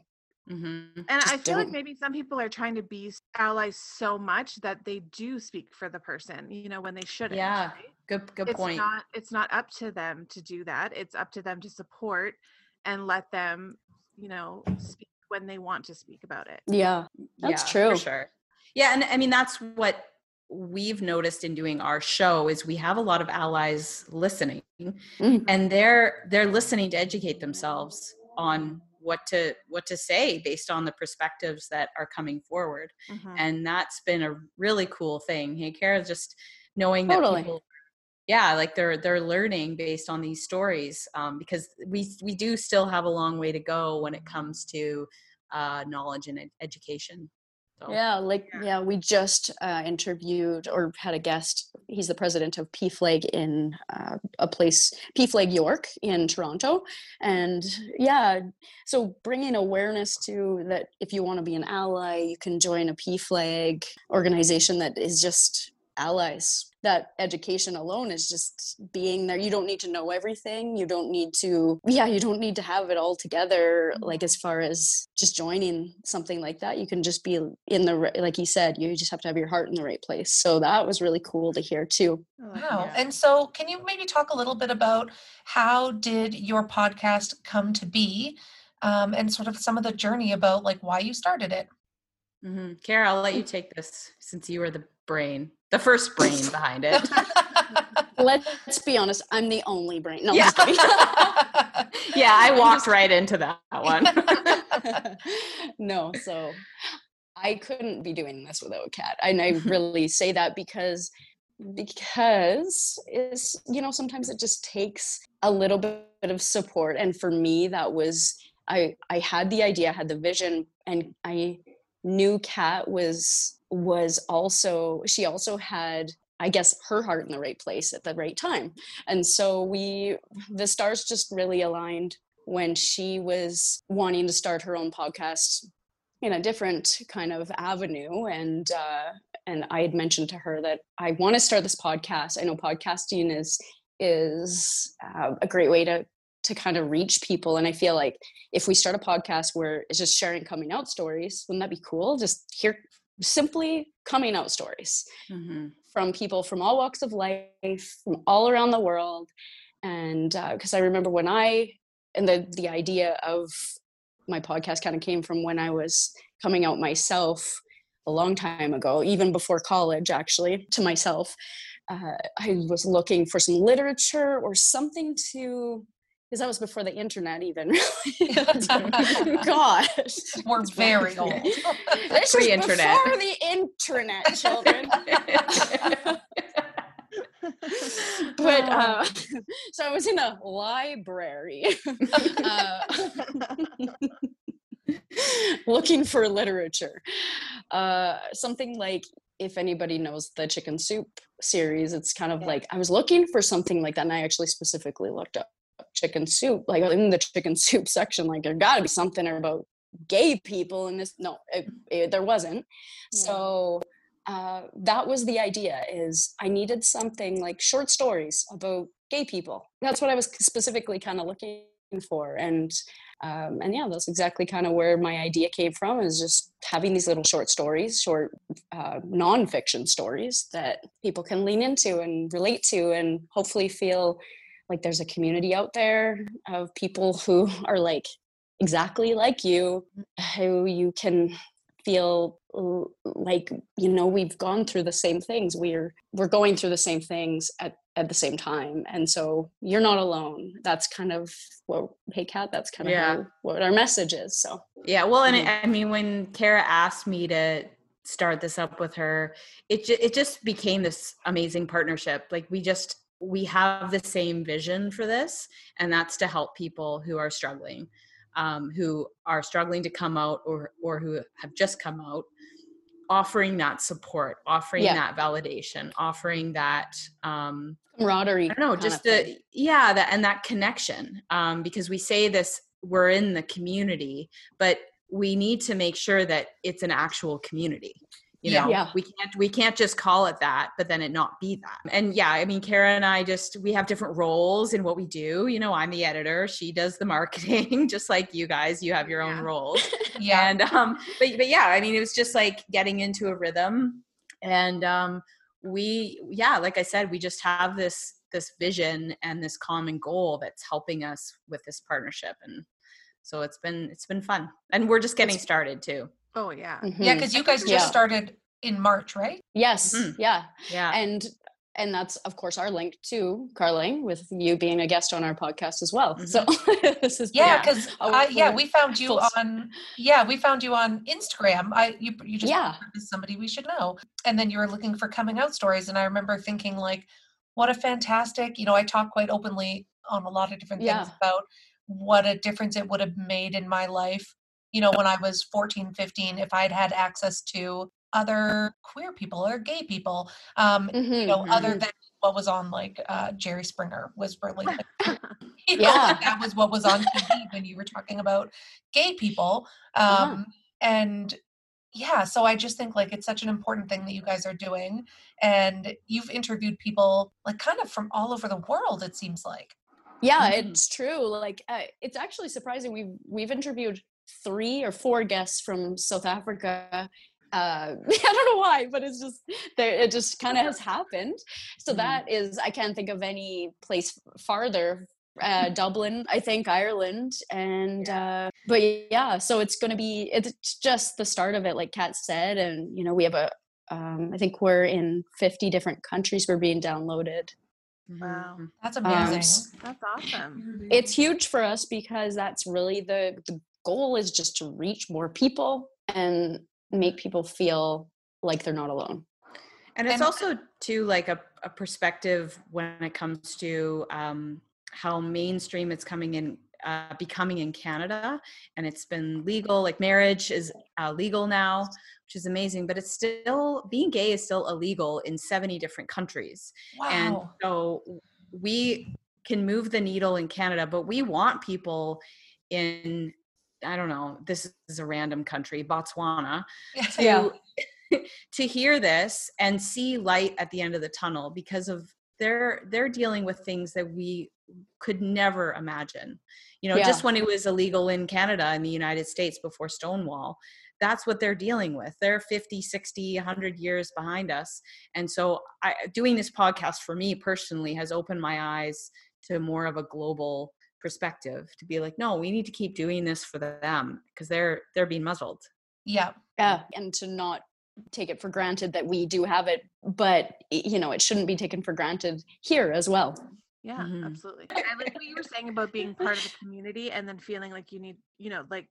Mhm. And I feel like don't. maybe some people are trying to be allies so much that they do speak for the person, you know, when they shouldn't. Yeah. right? Good good It's point. not it's not up to them to do that. It's up to them to support and let them, you know, speak when they want to speak about it. yeah that's yeah, true For sure. Yeah, and I mean that's what we've noticed in doing our show is we have a lot of allies listening Mhm. and they're they're listening to educate themselves on what to what to say based on the perspectives that are coming forward Mhm. and that's been a really cool thing hey kara just knowing that people yeah like they're they're learning based on these stories um, because we we do still have a long way to go when it comes to uh, knowledge and ed- education so Yeah, like Yeah. yeah, we just uh, interviewed or had a guest. He's the president of PFLAG in uh, a place, PFLAG York in Toronto, and yeah, so bringing awareness to that if you want to be an ally, you can join a PFLAG organization that is just allies. That education alone is just being there. You don't need to know everything. You don't need to, yeah, you don't need to have it all together. Like as far as just joining something like that, you can just be in the, like you said, you just have to have your heart in the right place. So that was really cool to hear too. Wow. that. And so can you maybe talk a little bit about how did your podcast come to be? Um, and sort of some of the journey about like why you started it. hmm kara i'll let you take this since you were the brain the first brain behind it (laughs) Let's be honest, I'm the only brain. No, Yeah. (laughs) yeah i walked right into that one (laughs) no, so I couldn't be doing this without a Kat, And I really say that because because is you know sometimes it just takes a little bit of support and for me that was I I had the idea, had the vision and I knew Kat was was also she also had I guess her heart in the right place at the right time. And so we the stars just really aligned when she was wanting to start her own podcast in a different kind of avenue and uh, and I had mentioned to her that I want to start this podcast. I know podcasting is is uh, a great way to to kind of reach people and I feel like if we start a podcast where it's just sharing coming out stories, wouldn't that be cool? Just hear simply coming out stories hmm from people from all walks of life, from all around the world. And because I remember when I, and the, the idea of my podcast kind of came from when I was coming out myself a long time ago, even before college, actually, to myself. Uh, I was looking for some literature or something to, because that was before the internet, even. (laughs) really. (laughs) Gosh. We're very old. (laughs) This is Pre-internet. before the internet, children. but uh, so I was in a library uh, looking for literature. Uh, something like, if anybody knows the Chicken Soup series, it's kind of like I was looking for something like that, and I actually specifically looked up chicken soup, like in the chicken (laughs) soup section. Like there got to be something about gay people in this no it, it, there wasn't Yeah. so uh, that was the idea is i needed something like short stories about gay people that's what i was specifically kind of looking for and um, and yeah that's exactly kind of where my idea came from is just having these little short stories short uh, nonfiction stories that people can lean into and relate to and hopefully feel like there's a community out there of people who (laughs) are like exactly like you mm. who you can feel like you know we've gone through the same things. We're we're going through the same things at at the same time. And so you're not alone. That's kind of what hey kat that's kind of Yeah. how, what our message is so. Yeah, well, and mm. it, I mean, when Kara asked me to start this up with her, it ju- it just became this amazing partnership. Like we just we have the same vision for this, and that's to help people who are struggling, um, who are struggling to come out or or who have just come out, offering that support, offering Yeah. that validation, offering that um, camaraderie I don't know, just of thing. the yeah, that and that connection. Um, because we say this, we're in the community, but we need to make sure that it's an actual community. You Yeah. know, Yeah. we can't we can't just call it that, but then it not be that. And yeah, I mean, Kara and I just we have different roles in what we do. You know, I'm the editor, she does the (laughs) marketing, just like you guys. You have your own Yeah. roles (laughs) Yeah. and um but but yeah i mean it was just like getting into a rhythm and um we yeah like i said we just have this this vision and this common goal that's helping us with this partnership and so it's been it's been fun and we're just getting started too Oh yeah. Yeah, Mhm. because you guys just Yeah. started in March, right? yes Mhm. yeah yeah and and that's of course our link to Carling with you being a guest on our podcast as well. So (laughs) this is Yeah, Yeah. because Oh, yeah, we found you on yeah, we found you on Instagram. I you you just Yeah. is somebody we should know, and then you were looking for coming out stories, and I remember thinking like, what a fantastic. You know, I talk quite openly on a lot of different Yeah. things about what a difference it would have made in my life. You know, when I was 14, 15, if I'd had access to other queer people or gay people, um, you Mhm, know, other mhm. than what was on like uh, Jerry Springer was really, like, (laughs) (laughs) you know, Yeah. like, that was what was on TV when you were talking about gay people. Um, Uh-huh. And yeah, so I just think like it's such an important thing that you guys are doing, and you've interviewed people like kind of from all over the world. It seems like. Yeah, Mhm. it's true. Like uh, it's actually surprising. We've we've interviewed three or four guests from South Africa. Uh, (laughs) I don't know why, but it's just there. It just kind of has happened. So Mhm. that is, I can't think of any place farther. Uh, (laughs) Dublin, I think Ireland, and uh, but yeah, so it's going to be. It's just the start of it, like Kat said, and you know we have a. Um, I think we're in fifty different countries. We're being downloaded. Wow. Mhm. That's Um, amazing. s- That's awesome. it's huge for us because that's really the the goal is just to reach more people and make people feel like they're not alone and it's And- also too like a, a perspective when it comes to um, how mainstream it's coming in uh, becoming in canada and it's been legal like marriage is uh, legal now which is amazing but it's still being gay is still illegal in 70 different countries Wow. and so we can move the needle in canada but we want people in i don't know this is a random country botswana (laughs) to Yeah. (laughs) to hear this and see light at the end of the tunnel because of they're they're dealing with things that we could never imagine you know Yeah. just when it was illegal in canada and the united states before stonewall that's what they're dealing with they're 50 60 100 years behind us and so I, doing this podcast for me personally has opened my eyes to more of a global perspective to be like no we need to keep doing this for them because they're they're being muzzled Yeah. yeah and to not take it for granted that we do have it but you know it shouldn't be taken for granted here as well Yeah, Mhm. absolutely. I like what you were saying about being part of the community and then feeling like you need, you know, like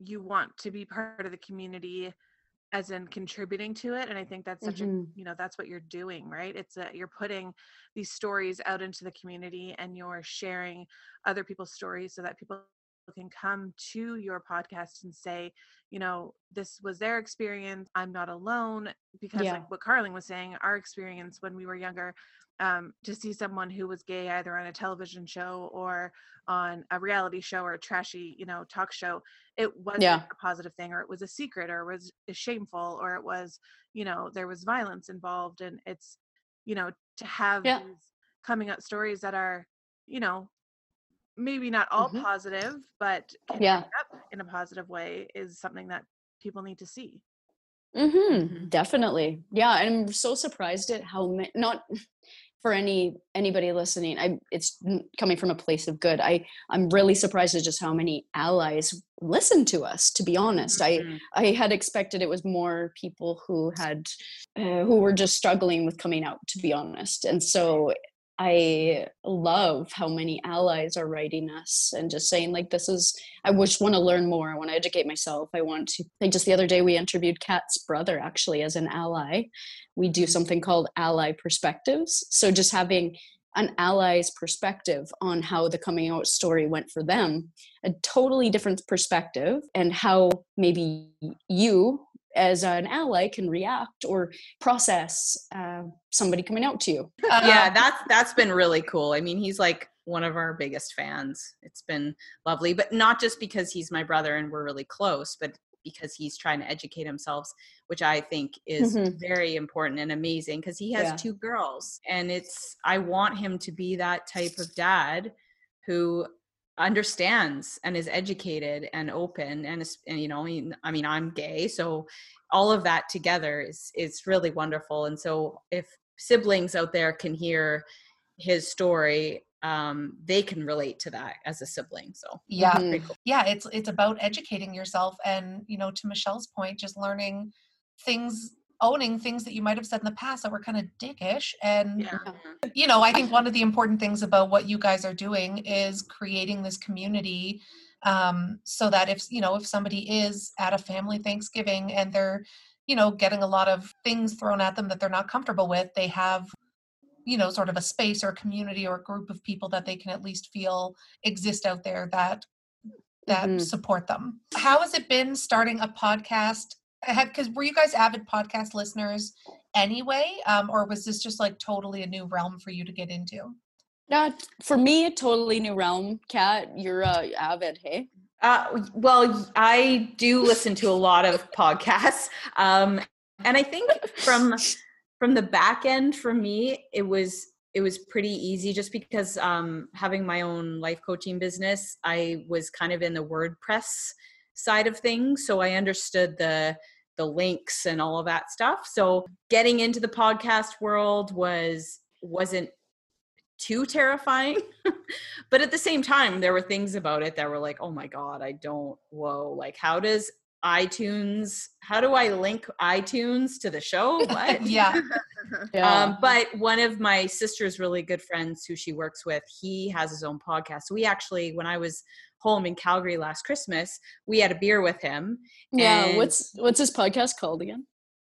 you want to be part of the community as in contributing to it. And I think that's such Mhm. a, you know, that's what you're doing, right? It's that you're putting these stories out into the community and you're sharing other people's stories so that people can come to your podcast and say, you know, this was their experience. I'm not alone. Because, Yeah. like what Carling was saying, our experience when we were younger, um, to see someone who was gay either on a television show or on a reality show or a trashy, you know, talk show, it wasn't Yeah. a positive thing, or it was a secret, or it was shameful, or it was, you know, there was violence involved. And it's, you know, to have Yeah. these coming out stories that are, you know, maybe not all Mhm. positive, but can Yeah. up in a positive way is something that people need to see. Mm-hmm. Definitely. Yeah. I'm so surprised at how many, not for any anybody listening, I it's coming from a place of good. I I'm really surprised at just how many allies listen to us, to be honest. Mhm. I I had expected it was more people who had uh, who were just struggling with coming out, to be honest. And so I love how many allies are writing us and just saying like this is I just want to learn more. I want to educate myself. I want to like just the other day we interviewed Kat's brother actually as an ally. We do mm-hmm. something called ally perspectives. So just having an ally's perspective on how the coming out story went for them, a totally different perspective, and how maybe you as an ally can react or process uh, somebody coming out to you. (laughs) yeah Um, that's that's been really cool i mean he's like one of our biggest fans it's been lovely but not just because he's my brother and we're really close but because he's trying to educate himself which i think is Mhm. very important and amazing because he has Yeah. two girls and it's i want him to be that type of dad who understands and is educated and open and, is, and you know I mean, I mean i'm gay so all of that together is is really wonderful and so if siblings out there can hear his story um they can relate to that as a sibling so yeah cool. yeah it's it's about educating yourself and you know to michelle's point just learning things owning things that you might have said in the past that were kind of dickish and yeah. You know i think one of the important things about what you guys are doing is creating this community um, so that if you know if somebody is at a family thanksgiving and they're you know getting a lot of things thrown at them that they're not comfortable with they have you know sort of a space or a community or a group of people that they can at least feel exist out there that that Mhm. support them. How has it been starting a podcast because were you guys avid podcast listeners anyway um, or was this just like totally a new realm for you to get into Not for me, a totally new realm. Kat, you're uh, avid, hey? Uh, well, I do listen to a lot of (laughs) podcasts, um, and I think from from the back end for me, it was it was pretty easy just because um, having my own life coaching business, I was kind of in the WordPress side of things, so I understood the the links and all of that stuff. So getting into the podcast world was wasn't too terrifying (laughs) but at the same time there were things about it that were like oh my god i don't whoa like how does itunes how do i link itunes to the show? (laughs) What? (laughs) Yeah. Um, but one of my sister's really good friends who she works with he has his own podcast. So we actually when i was home in calgary last christmas we had a beer with him yeah. What's what's his podcast called again?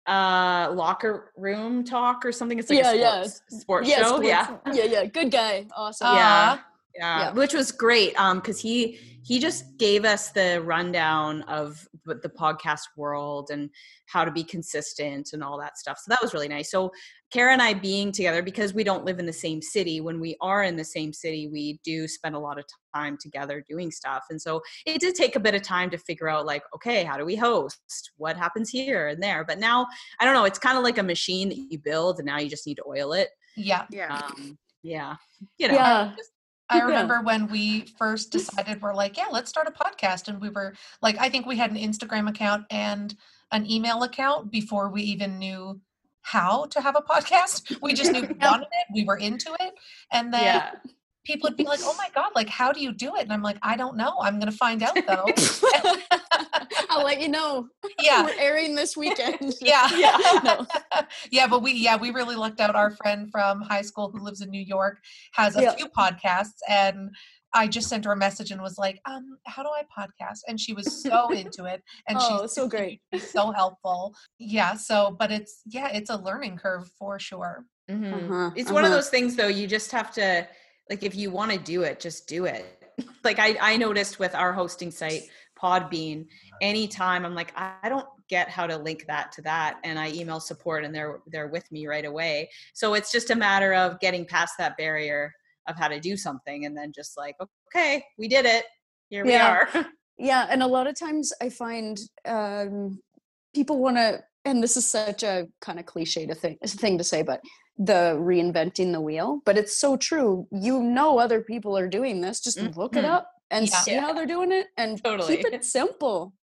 uh locker room talk or something it's like Yeah, a yeah. sports, sports Yeah, show sports- yeah yeah, yeah. Good guy. Awesome. Yeah. Aw. yeah, Yeah. which was great um because he he just gave us the rundown of the podcast world and how to be consistent and all that stuff so that was really nice so kara and i being together because we don't live in the same city when we are in the same city we do spend a lot of time together doing stuff and so it did take a bit of time to figure out like okay how do we host what happens here and there but now i don't know it's kind of like a machine that you build and now you just need to oil it yeah Yeah. um yeah you know Yeah. I remember when we first mm. decided we're like, yeah, let's start a podcast. And we were like, I think we had an Instagram account and an email account before we even knew how to have a podcast. (laughs) We just knew we (laughs) wanted it, we were into it. And then yeah people would be like, oh my God, like, how do you do it? And I'm like, I don't know. I'm going to find out though. (laughs) I'll let you know. (laughs) yeah. We're airing this weekend. (laughs) Yeah. (laughs) Yeah. No. yeah, but we yeah, we really looked out our friend from high school who lives in New York has a Yeah. few podcasts and I just sent her a message and was like, um, how do I podcast? And she was so into it and Oh, she's so great. so helpful. Yeah, so but it's yeah, it's a learning curve for sure. Mhm. Uh-huh, It's one of uh-huh. those things though, you just have to like if you want to do it, just do it. like I, I noticed with our hosting site podbean anytime i'm like i don't get how to link that to that and i email support and they're they're with me right away so it's just a matter of getting past that barrier of how to do something and then just like okay we did it here we Yeah. are (laughs) yeah and a lot of times i find um, people want to and this is such a kind of cliche to think, thing to say but the reinventing the wheel but it's so true you know other people are doing this just look it Mhm. up and Yeah. see how they're doing it and (laughs) Totally. keep it simple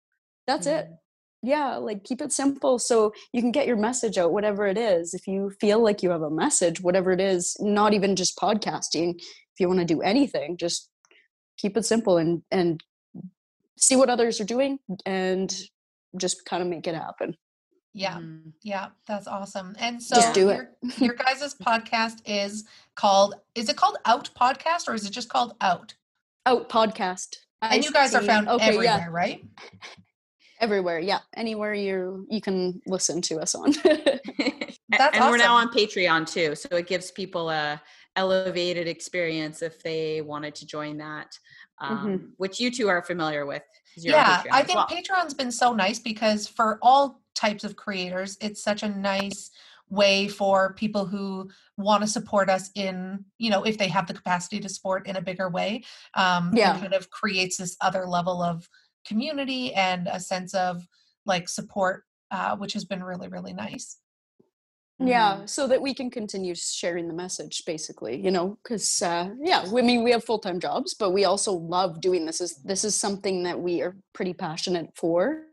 that's it Mhm. yeah like keep it simple so you can get your message out whatever it is if you feel like you have a message whatever it is not even just podcasting if you want to do anything just keep it simple and and see what others are doing and just kind of make it happen Yeah. Mhm. Yeah, that's awesome. And so Just do it. your, your guys' podcast is called is it called Out Podcast or is it just called Out? out podcast And you guys are found okay everywhere, yeah right? Everywhere yeah anywhere you you can listen to us on (laughs) That's and we're now on patreon too so it gives people a elevated experience if they wanted to join that um, which you two are familiar with 'cause you're on Mm-hmm. Yeah, I think well. Patreon's been so nice because for all types of creators, it's such a nice way for people who want to support us in, you know, if they have the capacity to support in a bigger way. Um, Yeah. It kind of creates this other level of community and a sense of like support, uh, which has been really, really nice. yeah so that we can continue sharing the message basically you know because uh, yeah i mean we have full-time jobs but we also love doing this is this is something that we are pretty passionate for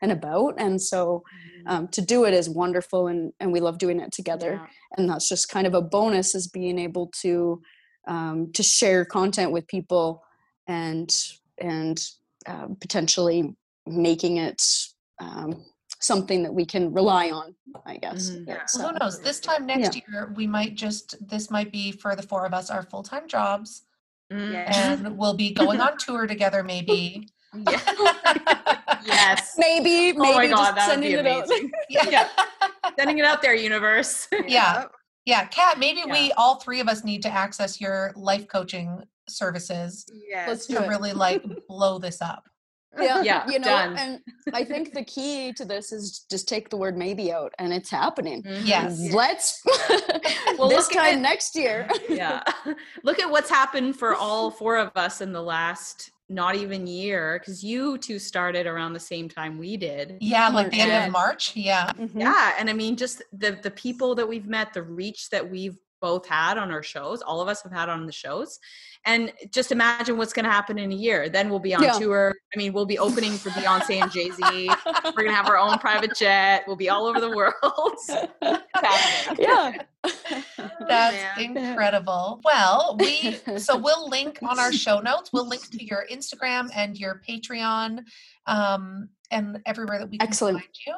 and about and so um, to do it is wonderful and and we love doing it together Yeah. and that's just kind of a bonus is being able to um, to share content with people and and uh, potentially making it um, something that we can rely on i guess Mhm. Yeah. It's, Well, who knows? This time next year, we might just, this might be for the four of us, our full time jobs, Mm. Yeah. and we'll be going on tour together maybe. (laughs) Yeah. (laughs) yes maybe maybe oh my god just that would sending be it out amazing (laughs) yeah. sending it out there universe Yeah. Yeah. Kat, maybe Yeah. we, all three of us, need to access your life coaching services Yes. Let's do to really like blow this up. yeah, Yeah, you know done. and i think the key to this is just take the word maybe out and it's happening Mhm. Yes. let's (laughs) Well, this look at time it- next year yeah (laughs) look at what's happened for all four of us in the last not even year because you two started around the same time we did Yeah. Like the end Yeah. of March. Yeah. Mhm. yeah and i mean just the the people that we've met the reach that we've both had on our shows all of us have had on the shows and just imagine what's going to happen in a year then we'll be on Yeah. tour i mean we'll be opening for beyonce and jay-z we're going to have our own private jet we'll be all over the world (laughs) yeah (laughs) That's man. incredible. Well, we (laughs) so we'll link on our show notes. We'll link to your Instagram and your Patreon, um, and everywhere that we can Excellent. find you.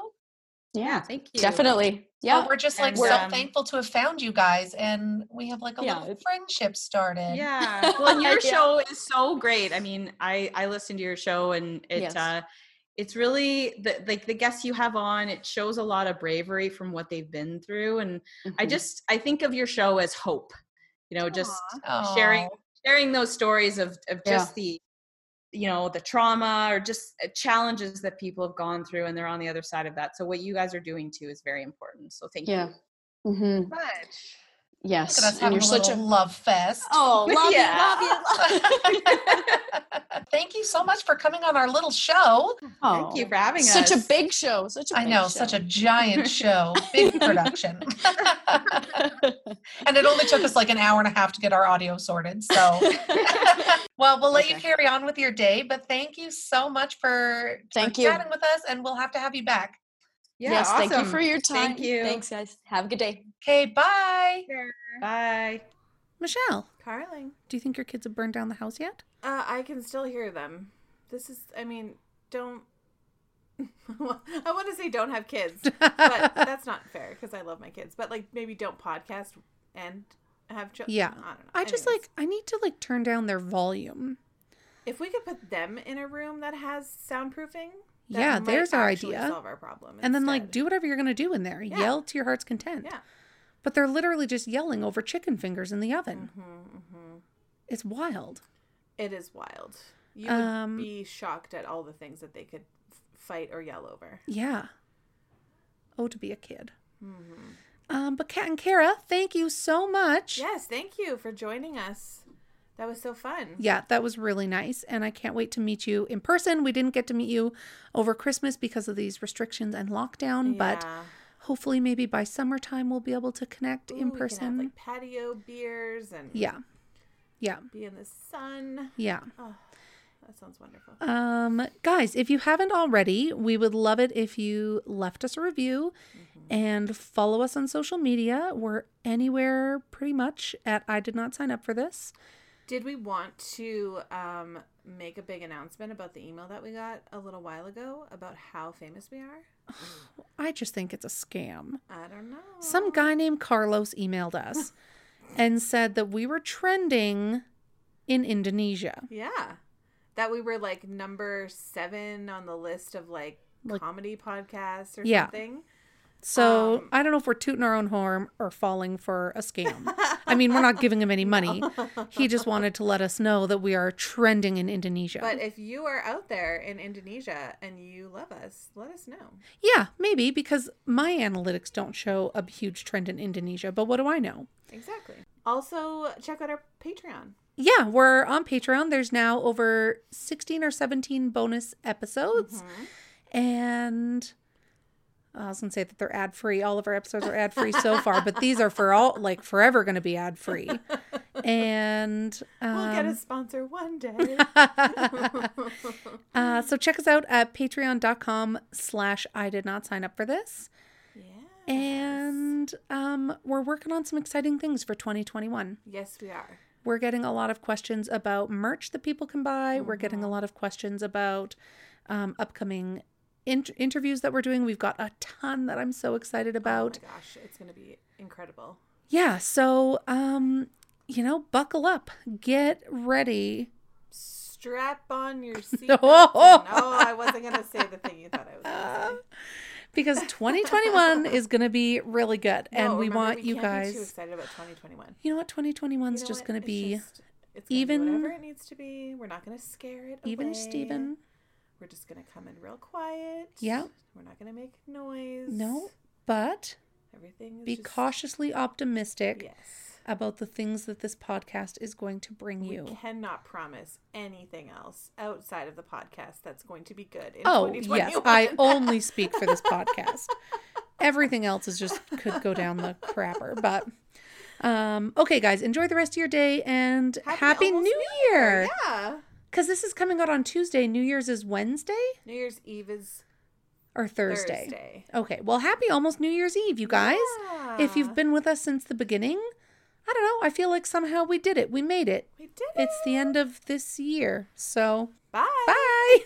yeah thank you definitely Yeah, yeah we're just like And, so um, thankful to have found you guys, and we have like a Yeah, little friendship started. Yeah. (laughs) Well, your Yeah. show is so great. I mean, I I listen to your show and it Yes. uh it's really the like the guests you have on, it shows a lot of bravery from what they've been through and I Mhm. just I think of your show as hope. You know, just Aw. sharing sharing those stories of of Yeah. just the you know the trauma or just uh, challenges that people have gone through and they're on the other side of that. So what you guys are doing too is very important. So thank yeah. you. Hmm Much. Yes Look at us and you're a such a love fest. oh love Yeah. you love (laughs) you Thank you so much for coming on our little show. Oh, thank you for having such us Such a big show such a I big know, show. such a giant show, big (laughs) production. (laughs) and it only took us like an hour and a half to get our audio sorted. So, well, we'll let you carry on with your day, but thank you so much for, for Thank you. chatting with us, and we'll have to have you back. Yeah, yes thank you for your time Thank you. thanks guys have a good day Okay, bye. bye Michelle, Carling. do you think your kids have burned down the house yet? Uh, I can still hear them. This is, I mean, don't. (laughs) I want to say don't have kids, (laughs) but that's not fair because I love my kids. But like, maybe don't podcast and have children. Yeah. I don't know. I just Anyways, like I need to like turn down their volume. if we could put them in a room that has soundproofing. That Yeah, there's our idea. Solve our problem. And then like do whatever you're gonna do in there. Yeah. Yell to your heart's content. Yeah. But they're literally just yelling over chicken fingers in the oven. Mm-hmm, mm-hmm. It's wild. It is wild. You would Um, be shocked at all the things that they could f- fight or yell over. Yeah. Oh, to be a kid. Mm-hmm. Um, but Kat and Kara, thank you so much. Yes, thank you for joining us. That was so fun. Yeah, that was really nice. And I can't wait to meet you in person. We didn't get to meet you over Christmas because of these restrictions and lockdown, but hopefully maybe by summertime we'll be able to connect Ooh, in can have, person. like patio beers and yeah. Yeah. be in the sun. Yeah. Oh, that sounds wonderful. Um, guys, if you haven't already, we would love it if you left us a review and follow us on social media. We're anywhere pretty much at I did not sign up for this. Did we want to um, make a big announcement about the email that we got a little while ago about how famous we are? (sighs) I just think it's a scam. I don't know. Some guy named Carlos emailed us (laughs) and said that we were trending in Indonesia. Yeah. That we were like number seven on the list of like, Like- comedy podcasts or Yeah. something. So Um, I don't know if we're tooting our own horn or falling for a scam. I mean, we're not giving him any money. He just wanted to let us know that we are trending in Indonesia. But if you are out there in Indonesia and you love us, let us know. yeah, maybe because my analytics don't show a huge trend in Indonesia. But what do I know? Exactly. Also, check out our Patreon. Yeah, we're on Patreon. There's now over 16 or 17 bonus episodes. Mm-hmm. And I was going to say that they're ad free. All of our episodes are ad free so far, but these are for all, like, forever going to be ad free. And um, We'll get a sponsor one day. (laughs) uh, so check us out at patreon.com slash I did not sign up for this. yeah. And um, we're working on some exciting things for 2021. Yes, we are. We're getting a lot of questions about merch that people can buy. We're getting Mm-hmm. a lot of questions about um, upcoming in- interviews that we're doing. We've got a ton that I'm so excited about. Oh my gosh, it's going to be incredible. Yeah, so um, you know, buckle up, get ready. Strap on your (laughs) seatbelt. Oh. oh, I wasn't going to say the thing you thought I was going to say. (laughs) Because 2021 is going to be really good, and we remember, want we you be too guys. excited about 2021. You know what? 2021 is You know just going to be just- even- whatever it needs to be. We're not going to scare it even away. Steven. We're just going to come in real quiet. Yeah. We're not going to make noise. No, but Everything is be just- cautiously optimistic Yes. about the things that this podcast is going to bring We you. We cannot promise anything else outside of the podcast that's going to be good in Oh, yes. I (laughs) only speak for this podcast. Everything else is just could go down the crapper. But um okay guys, enjoy the rest of your day and happy, almost New Year. Yeah. Cuz this is coming out on Tuesday. New Year's is Wednesday New Year's Eve is or Thursday. Thursday. Okay. Well, happy almost New Year's Eve, you guys. If you've been with us since the beginning, I don't know, I feel like somehow we did it. We made it. We did it. It's the end of this year. So, Bye. bye.